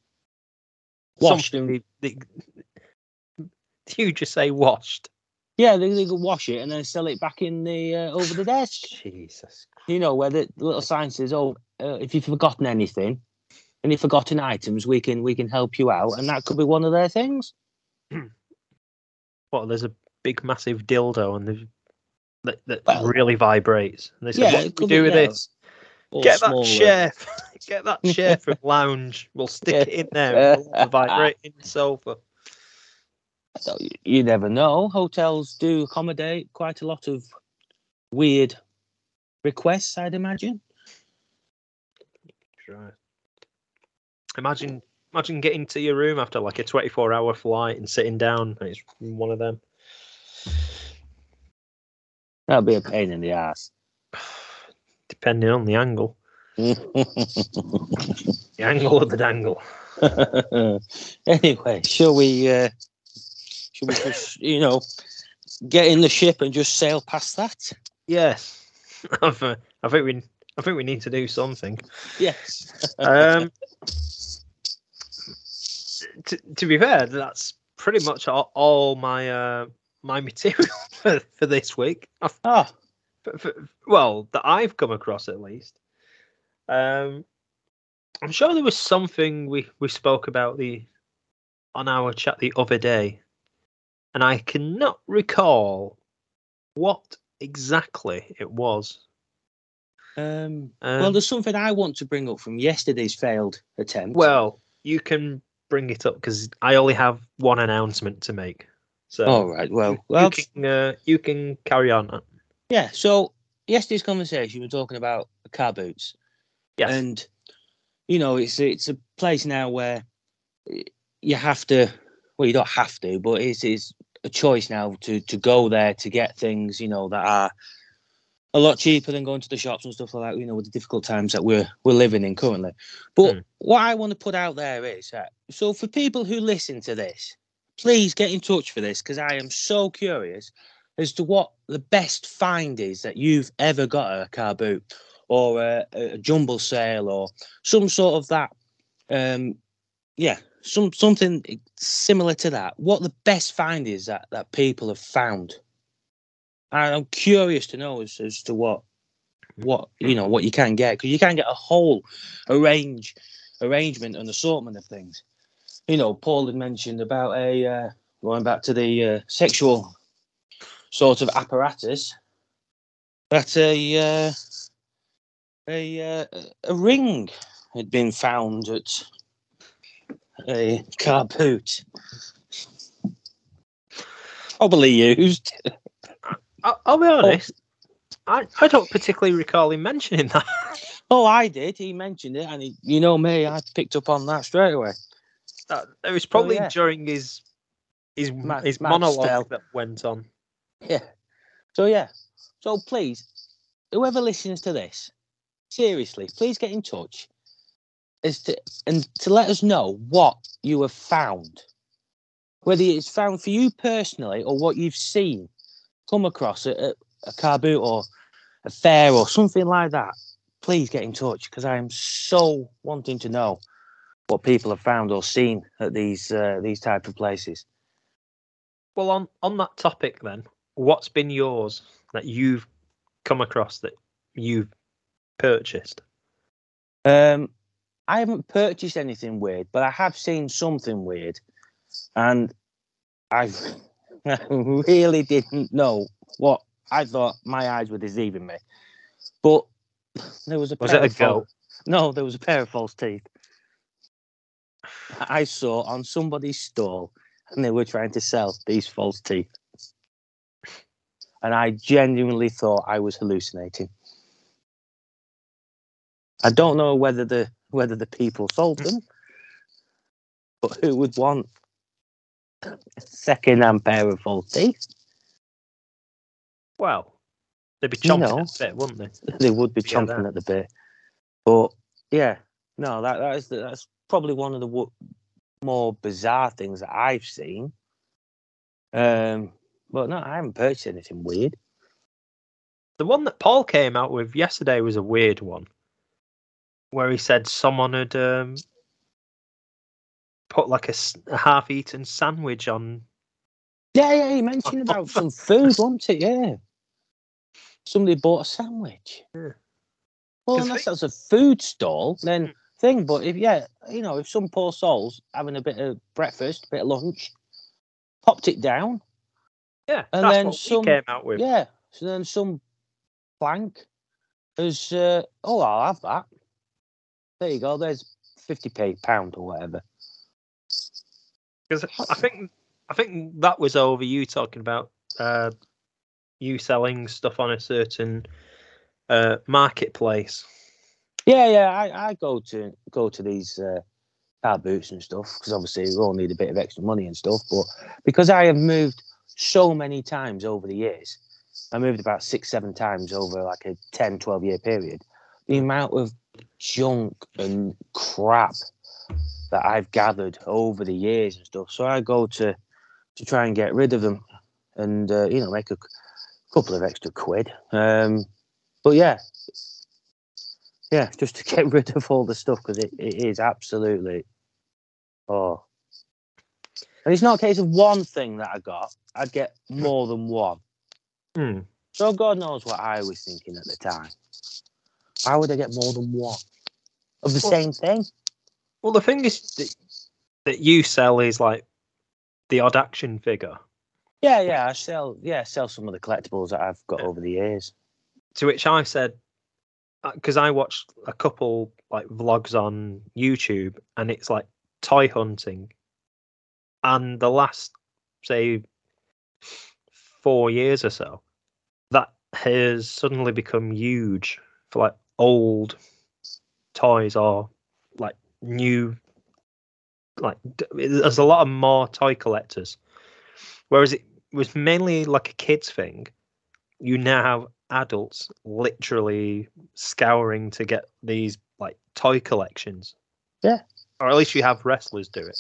Washed they- they- (laughs) you just say washed. Yeah, they, they could wash it and then sell it back in the uh, over the desk. (sighs) Jesus. You know where the little sign says, "Oh, uh, if you've forgotten anything, any forgotten items, we can we can help you out," and that could be one of their things. (clears throat) Well, There's a big, massive dildo and the that, that Well, really vibrates. And they say, yeah, "What do we do with yeah, this? Or Get that chair, (laughs) get that (laughs) chair from lounge. We'll stick it in there. and put the vibrating sofa." So you, you never know. Hotels do accommodate quite a lot of weird requests, I'd imagine. Right. Imagine, imagine getting to your room after like a 24 hour flight and sitting down. And it's one of them. That'd be a pain in the ass. (sighs) Depending on the angle, (laughs) the angle of the dangle. (laughs) anyway, shall we? Uh, shall we just, you know, get in the ship and just sail past that? Yes, (laughs) I think we, I think we need to do something. Yes. Um, (laughs) to, to be fair, that's pretty much all, all my uh, my (laughs) material for, for this week. I've Ah, for, for, well, that I've come across at least. Um, I'm sure there was something we, we spoke about the on our chat the other day, and I cannot recall what exactly it was. Um, Um, well, there's something I want to bring up from yesterday's failed attempt. well, you can bring it up because I only have one announcement to make. So all right. Well, you, well, can uh, you can carry on. yeah. So yesterday's conversation, we were talking about car boots. Yes. and you know it's it's a place now where you have to well you don't have to but it's, it's a choice now to to go there to get things you know that are a lot cheaper than going to the shops and stuff like that. You know, with the difficult times that we're we're living in currently. But Mm. what I want to put out there is that so for people who listen to this, please get in touch for this because I am so curious as to what the best find is that you've ever got at a car boot or a, a jumble sale or some sort of that. Um, yeah, some something similar to that. What the best find is that that people have found. I'm curious to know as, as to what what you know what you can get because you can get a whole arrange arrangement and assortment of things. You know, Paul had mentioned about a uh, going back to the uh, sexual sort of apparatus that a uh, a uh, a ring had been found at a car boot. Probably used. (laughs) I'll, I'll be oh. honest. I, I don't (laughs) particularly recall him mentioning that. Oh, I did. He mentioned it, and he, you know me, I picked up on that straight away. that it was probably Oh, yeah. during his his Mad- his mad monologue that went on. Yeah. So yeah. So please, whoever listens to this, seriously, please get in touch as to and to let us know what you have found. Whether it's found for you personally or what you've seen come across at, at a car boot or a fair or something like that, please get in touch because I am so wanting to know what people have found or seen at these uh, these type of places. Well, on on that topic, then, what's been yours that you've come across that you've purchased? Um, I haven't purchased anything weird, but I have seen something weird, and I (laughs) really didn't know what I thought. My eyes were deceiving me, but there was a Was pair it a goat? No, there was a pair of false teeth. I saw on somebody's stall, and they were trying to sell these false teeth, and I genuinely thought I was hallucinating. I don't know whether the whether the people sold them, but who would want a second-hand pair of teeth? Well, they'd be You chomping know. at the bit, wouldn't they? They would be Yeah, chomping that. at the bit. But yeah, no, that that is the, that's probably one of the wo- more bizarre things that I've seen. Um, but no, I haven't purchased anything weird. The one that Paul came out with yesterday was a weird one, where he said someone had um, put like a half-eaten sandwich on. Yeah, yeah, he mentioned (laughs) about some (laughs) food, wasn't it? Yeah. Somebody bought a sandwich. Yeah. Well, unless that's a food stall, then Mm. thing. But if yeah, you know, if some poor soul's having a bit of breakfast, a bit of lunch, popped it down, Yeah, And then some- came out with. yeah. So then some plank has, uh, oh, I'll have that. There you go. There's fifty p pound or whatever. Because I think I think that was over you talking about uh, you selling stuff on a certain uh, marketplace. Yeah, yeah. I, I go to go to these uh, car boots and stuff because obviously we all need a bit of extra money and stuff. But because I have moved so many times over the years, I moved about six, seven times over like a 10, 12 year period. The amount of junk and crap that I've gathered over the years and stuff. So I go to to try and get rid of them and uh, you know make a c- couple of extra quid. Um, but yeah, yeah, (laughs) just to get rid of all the stuff because it, it is absolutely oh. And it's not a case of one thing that I got. I'd get more than one. Hmm. So God knows what I was thinking at the time. Why would I get more than one of the Well- same thing? Well, the thing is that, that you sell is like the odd action figure. Yeah, yeah, I sell. Yeah, sell some of the collectibles that I've got over the years. To which I said, uh, because I watched a couple like vlogs on YouTube, and it's like toy hunting, and the last say four years or so, that has suddenly become huge for like old toys or new like there's a lot of more toy collectors whereas it was mainly like a kids thing you now have adults literally scouring to get these like toy collections. Yeah. Or at least you have wrestlers do it.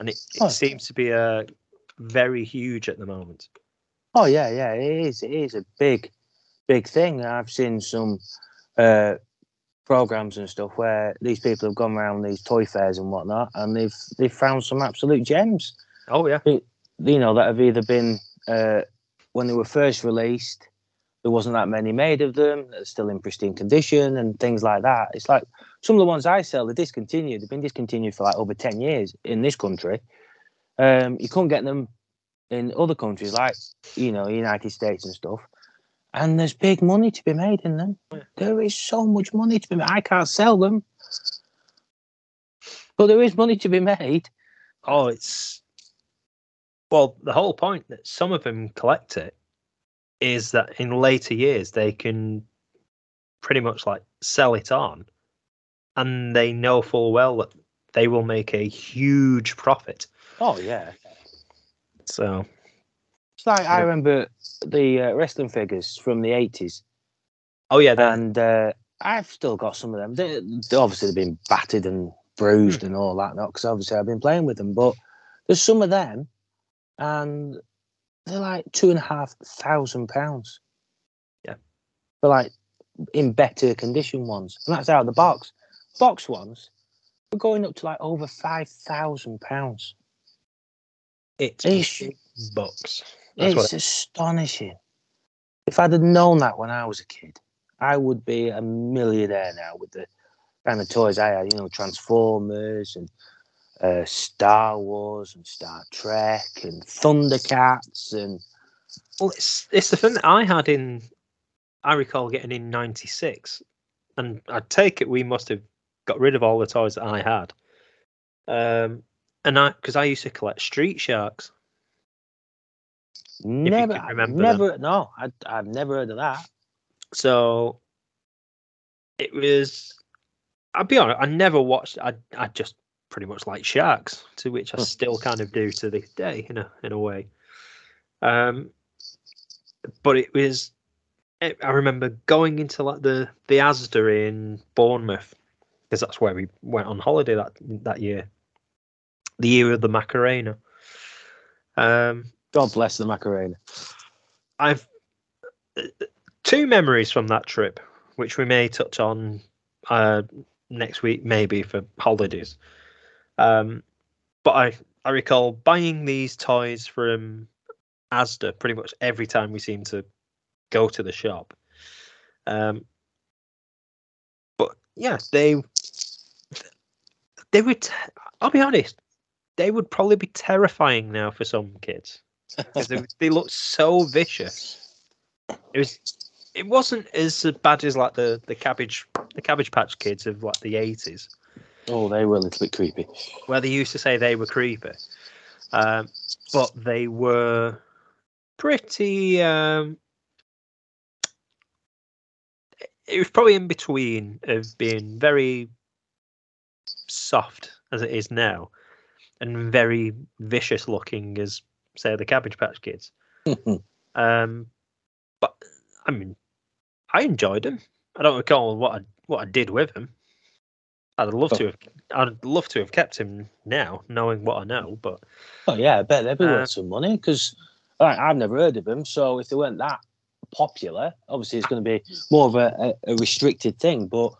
And it, it Oh. seems to be a very huge at the moment. Oh yeah, yeah, it is. It is a big, big thing. I've seen some uh, programs and stuff where these people have gone around these toy fairs and whatnot, and they've they've found some absolute gems. Oh yeah. You know that have either been uh, when they were first released, there wasn't that many made of them. They're still in pristine condition and things like that. It's like some of the ones I sell, they're discontinued. They've been discontinued for like over ten years in this country. Um, you couldn't get them in other countries like you know United States and stuff. And there's big money to be made in them. There is so much money to be made. I can't sell them, but there is money to be made. Oh, it's well, the whole point that some of them collect it is that in later years they can pretty much like sell it on and they know full well that they will make a huge profit. Oh yeah, So it's like I remember the uh, wrestling figures from the eighties, oh yeah, that and uh, I've still got some of them. They, they obviously they've been battered and bruised and all that, not because obviously I've been playing with them. But there's some of them, and they're like two and a half thousand pounds. Yeah. they're like in better condition ones, and that's out of the box. Box ones, we're going up to like over five thousand pounds. it's It's, bucks. That's it's astonishing. If I'd have known that when I was a kid, I would be a millionaire now with the kind of toys I had. You know, Transformers and uh, Star Wars and Star Trek and Thundercats and Well, it's it's the thing that I had in. I recall getting in '96, and I take it we must have got rid of all the toys that I had. Um, and I because I used to collect Street Sharks. Never, remember them. never. No, I, I've never heard of that. So it was. I'll be honest. I never watched. I I just pretty much like sharks, to which I still kind of do to this day, in a in a way. Um, but it was. It, I remember going into like the the Asda in Bournemouth because that's where we went on holiday that that year. The year of the Macarena. Um, God bless the Macarena. I've two memories from that trip, which we may touch on uh, next week, maybe for holidays. Um, but I I recall buying these toys from Asda pretty much every time we seemed to go to the shop. Um, but yeah, they they would. I'll be honest, they would probably be terrifying now for some kids because they, they look so vicious. It was. It wasn't as bad as like the the cabbage the Cabbage Patch Kids of like the eighties, Oh, they were a little bit creepy. where they used to say they were creepy, um, but they were pretty. Um, it was probably in between of being very soft as it is now, and very vicious looking as say the Cabbage Patch Kids. Um, but I mean, I enjoyed them. I don't recall what I what I did with him. I'd love to have. I'd love to have kept him now, knowing what I know. But Oh yeah, I bet they'd be Uh, worth some money because right, I've never heard of them. So if they weren't that popular, obviously it's going to be more of a, a, a restricted thing. But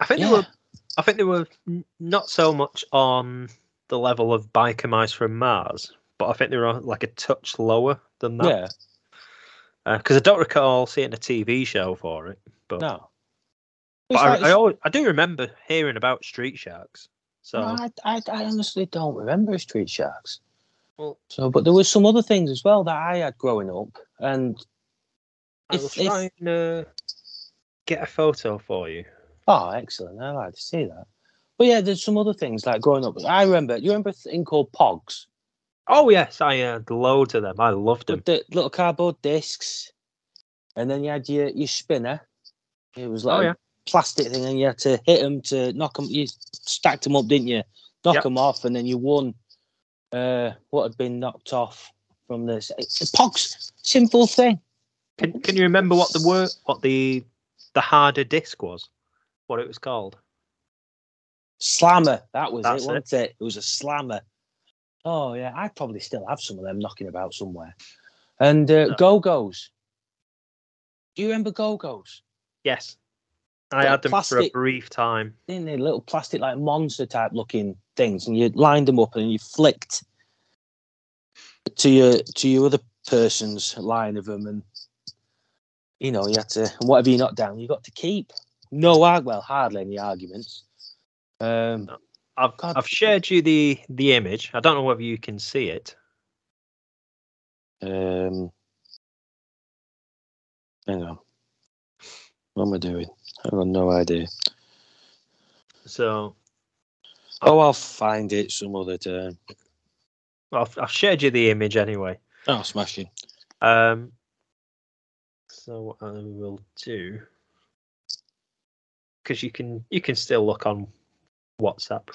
I think yeah, they were. I think they were not so much on the level of biker mice from Mars, but I think they were like a touch lower than that. yeah, Because I don't recall seeing a TV show for it. But, no. but It's I, I, always, I do remember hearing about Street Sharks. So No, I, I, I honestly don't remember Street Sharks. well, So, but there was some other things as well that I had growing up, and I will if- if- try and uh, get a photo for you. oh, excellent! I like to see that. But yeah, there's some other things like growing up. I remember. You remember a thing called Pogs Oh yes, I had loads of them. I loved them. the little cardboard discs, and then you had your your spinner. It was like Oh a plastic thing, and you had to hit them to knock them. You stacked them up, didn't you? Knock Yep. them off, and then you won uh, what had been knocked off from this. It's a Pogs, simple thing. Can Can you remember what the word, what the the harder disc was? What it was called? Slammer. That was That's it, wasn't it? It was a slammer. Oh yeah, I probably still have some of them knocking about somewhere. And uh, No. Go Go's. Do you remember Go Go's? Yes, I had them for a brief time. Didn't they little plastic like monster type looking things, and you lined them up and you flicked to your to your other person's line of them, and you know you had to whatever you knocked down, you got to keep. No, well, hardly any arguments. Um, I've God. I've shared you the the image. I don't know whether you can see it. Um, hang on. What am I doing? I've got no idea. So Oh, I'll find it some other time. well, I've, I've shared you the image anyway. Oh, smashing. Um, so what I will do, because you can you can still look on WhatsApp.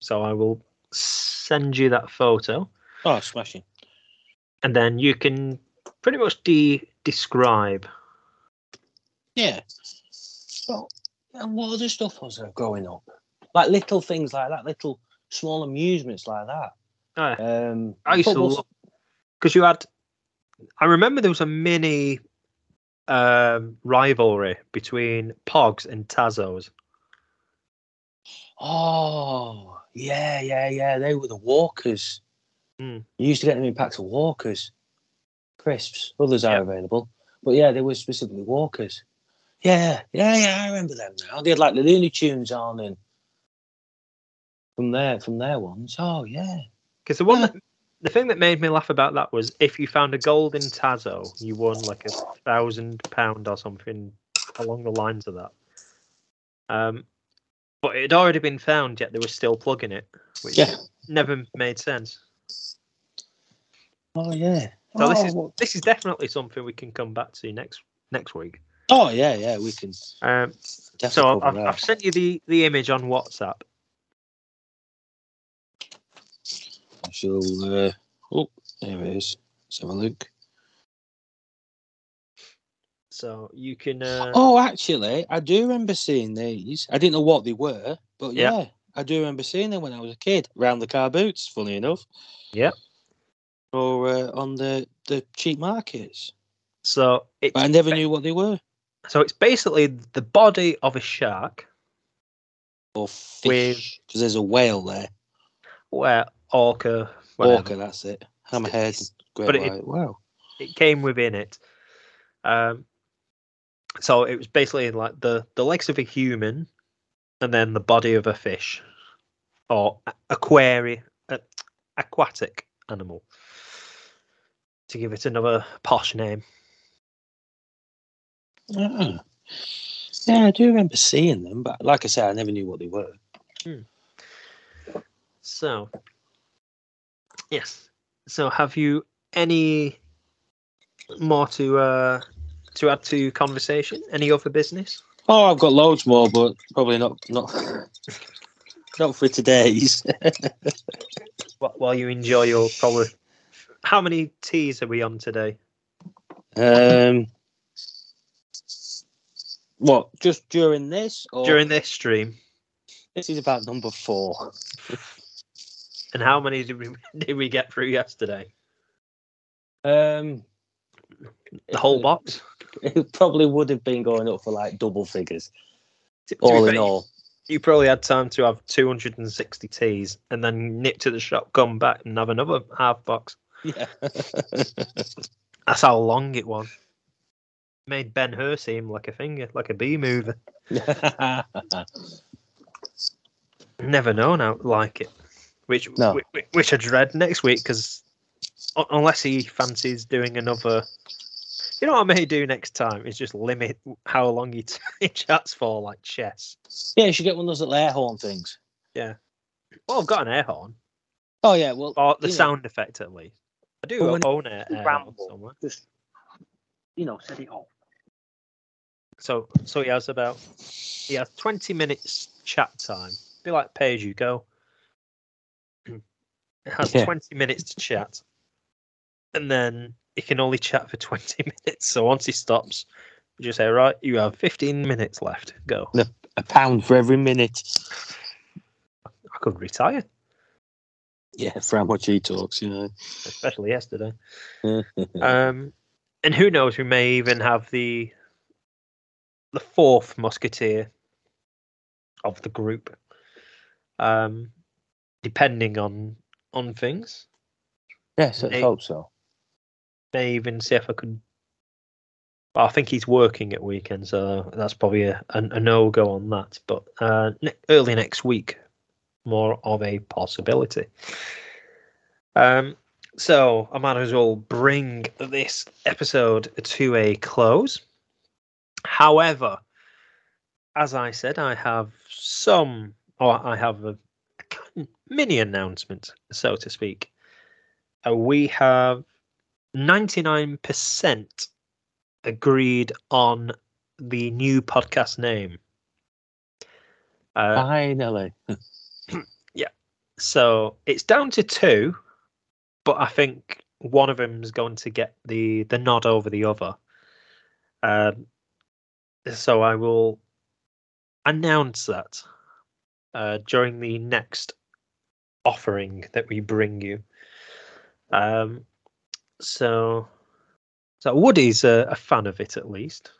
So I will send you that photo, Oh, smashing. and then you can pretty much de- describe. Yeah. Well, and what other stuff was there growing up? Like little things like that, little small amusements like that. Uh, Um, I used to football- because you had. I remember there was a mini um, rivalry between Pogs and Tazos. Oh, yeah, yeah, yeah. They were the Walkers. Mm. You used to get them in packs of Walkers, crisps. Others are available, but yeah, they were specifically Walkers. Yeah, yeah, yeah. I remember them now. They had like the Looney Tunes on, and from there, from their ones. Oh yeah. Because the one, Yeah. that, the thing that made me laugh about that was if you found a golden Tazo, you won like a thousand pound or something along the lines of that. Um, but it had already been found, yet they were still plugging it, which Yeah. never made sense. Oh yeah. So this oh, is well- this is definitely something we can come back to next next week. oh yeah, yeah. We can Um, definitely. so I've. I've sent you the the image on WhatsApp. I shall. Uh, oh, there it is. Let's have a look. So you can. Uh, Oh, actually, I do remember seeing these. I didn't know what they were, but Yeah. yeah, I do remember seeing them when I was a kid around the car boots. Funny enough. Yeah. Or uh, on the the cheap markets, So I never knew what they were. so it's basically the body of a shark Or fish, because there's a whale there. where orca whatever. Walker, that's it. Hammerhead, great but it-. Wow. it came within it. Um, so it was basically like the the legs of a human, and then the body of a fish, or a- aquari, uh, aquatic animal. To give it another posh name. Ah. Yeah, I do remember seeing them, but like I said, I never knew what they were. So, yes. So, have you any more to uh, to add to conversation? Any other business? Oh, I've got loads more, but probably not not not for today's. (laughs) Wh- While you enjoy your probably. How many teas are we on today? Um, what? Just during this? Or During this stream, this is about number four. and how many did we (laughs) did we get through yesterday? Um, The whole box. (laughs) it probably would have been going up for like double figures, To- to be all in all. you probably had time to have 260 teas and then nip to the shop, come back and have another half box. Yeah. (laughs) That's how long it was. Made Ben Hur seem like a finger, like a bee mover. (laughs) Never known how like it. Which No. which, which I dread next week because unless he fancies doing another. You know what I may do next time is just limit how long he, (laughs) t- he chats for, like chess. yeah, you should get one of those little air horn things. Yeah. Well, I've got an air horn, Oh yeah, well, or the you know, sound effect at least. I do But own horn ramble. somewhere. just you know, set it off. So so he has about he has twenty minutes chat time. Be like pay as you go. (clears throat) It has Yeah. twenty minutes to chat. And then he can only chat for (laughs) 20 minutes. So once he stops, you just say, right, you have 15 minutes left. Go. No. A pound for every minute. I could retire, Yeah, for how much he talks, you know. especially yesterday. (laughs) Um, and who knows, we may even have the the fourth musketeer of the group. Um, depending on on things. yes, let's hope so. May even see if I could. I think he's working at weekends, so that's probably a, a, a no go on that. But uh, ne- early next week, more of a possibility. Um, so I might as well bring this episode to a close. However, as I said, I have some, or I have a, a mini announcement, so to speak. Uh, we have 99% agreed on the new podcast name. Uh, Finally. (clears throat) Yeah. So it's down to two, but I think one of them is going to get the the nod over the other. Um, so I will announce that uh, during the next offering that we bring you. Um, so, so Woody's a, a fan of it at least.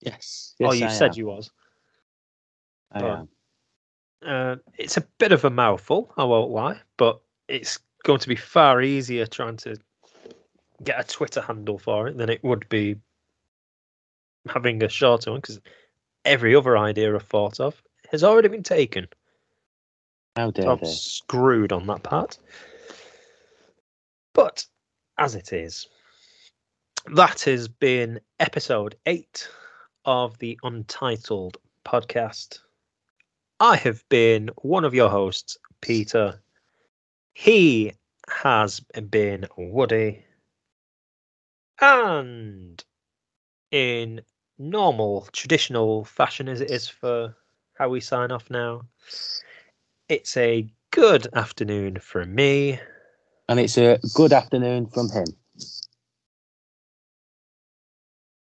Yes. oh, you I said am. you was. I but- am. Uh, it's a bit of a mouthful, I won't lie, but it's going to be far easier trying to get a Twitter handle for it than it would be having a shorter one because every other idea I've thought of has already been taken. How So dare I'm they? screwed on that part. But as it is, that has been episode eight of the Untitled podcast. I have been one of your hosts, Peter. He has been Woody. And in normal, traditional fashion as it is for how we sign off now, it's a good afternoon from me. And it's a good afternoon from him.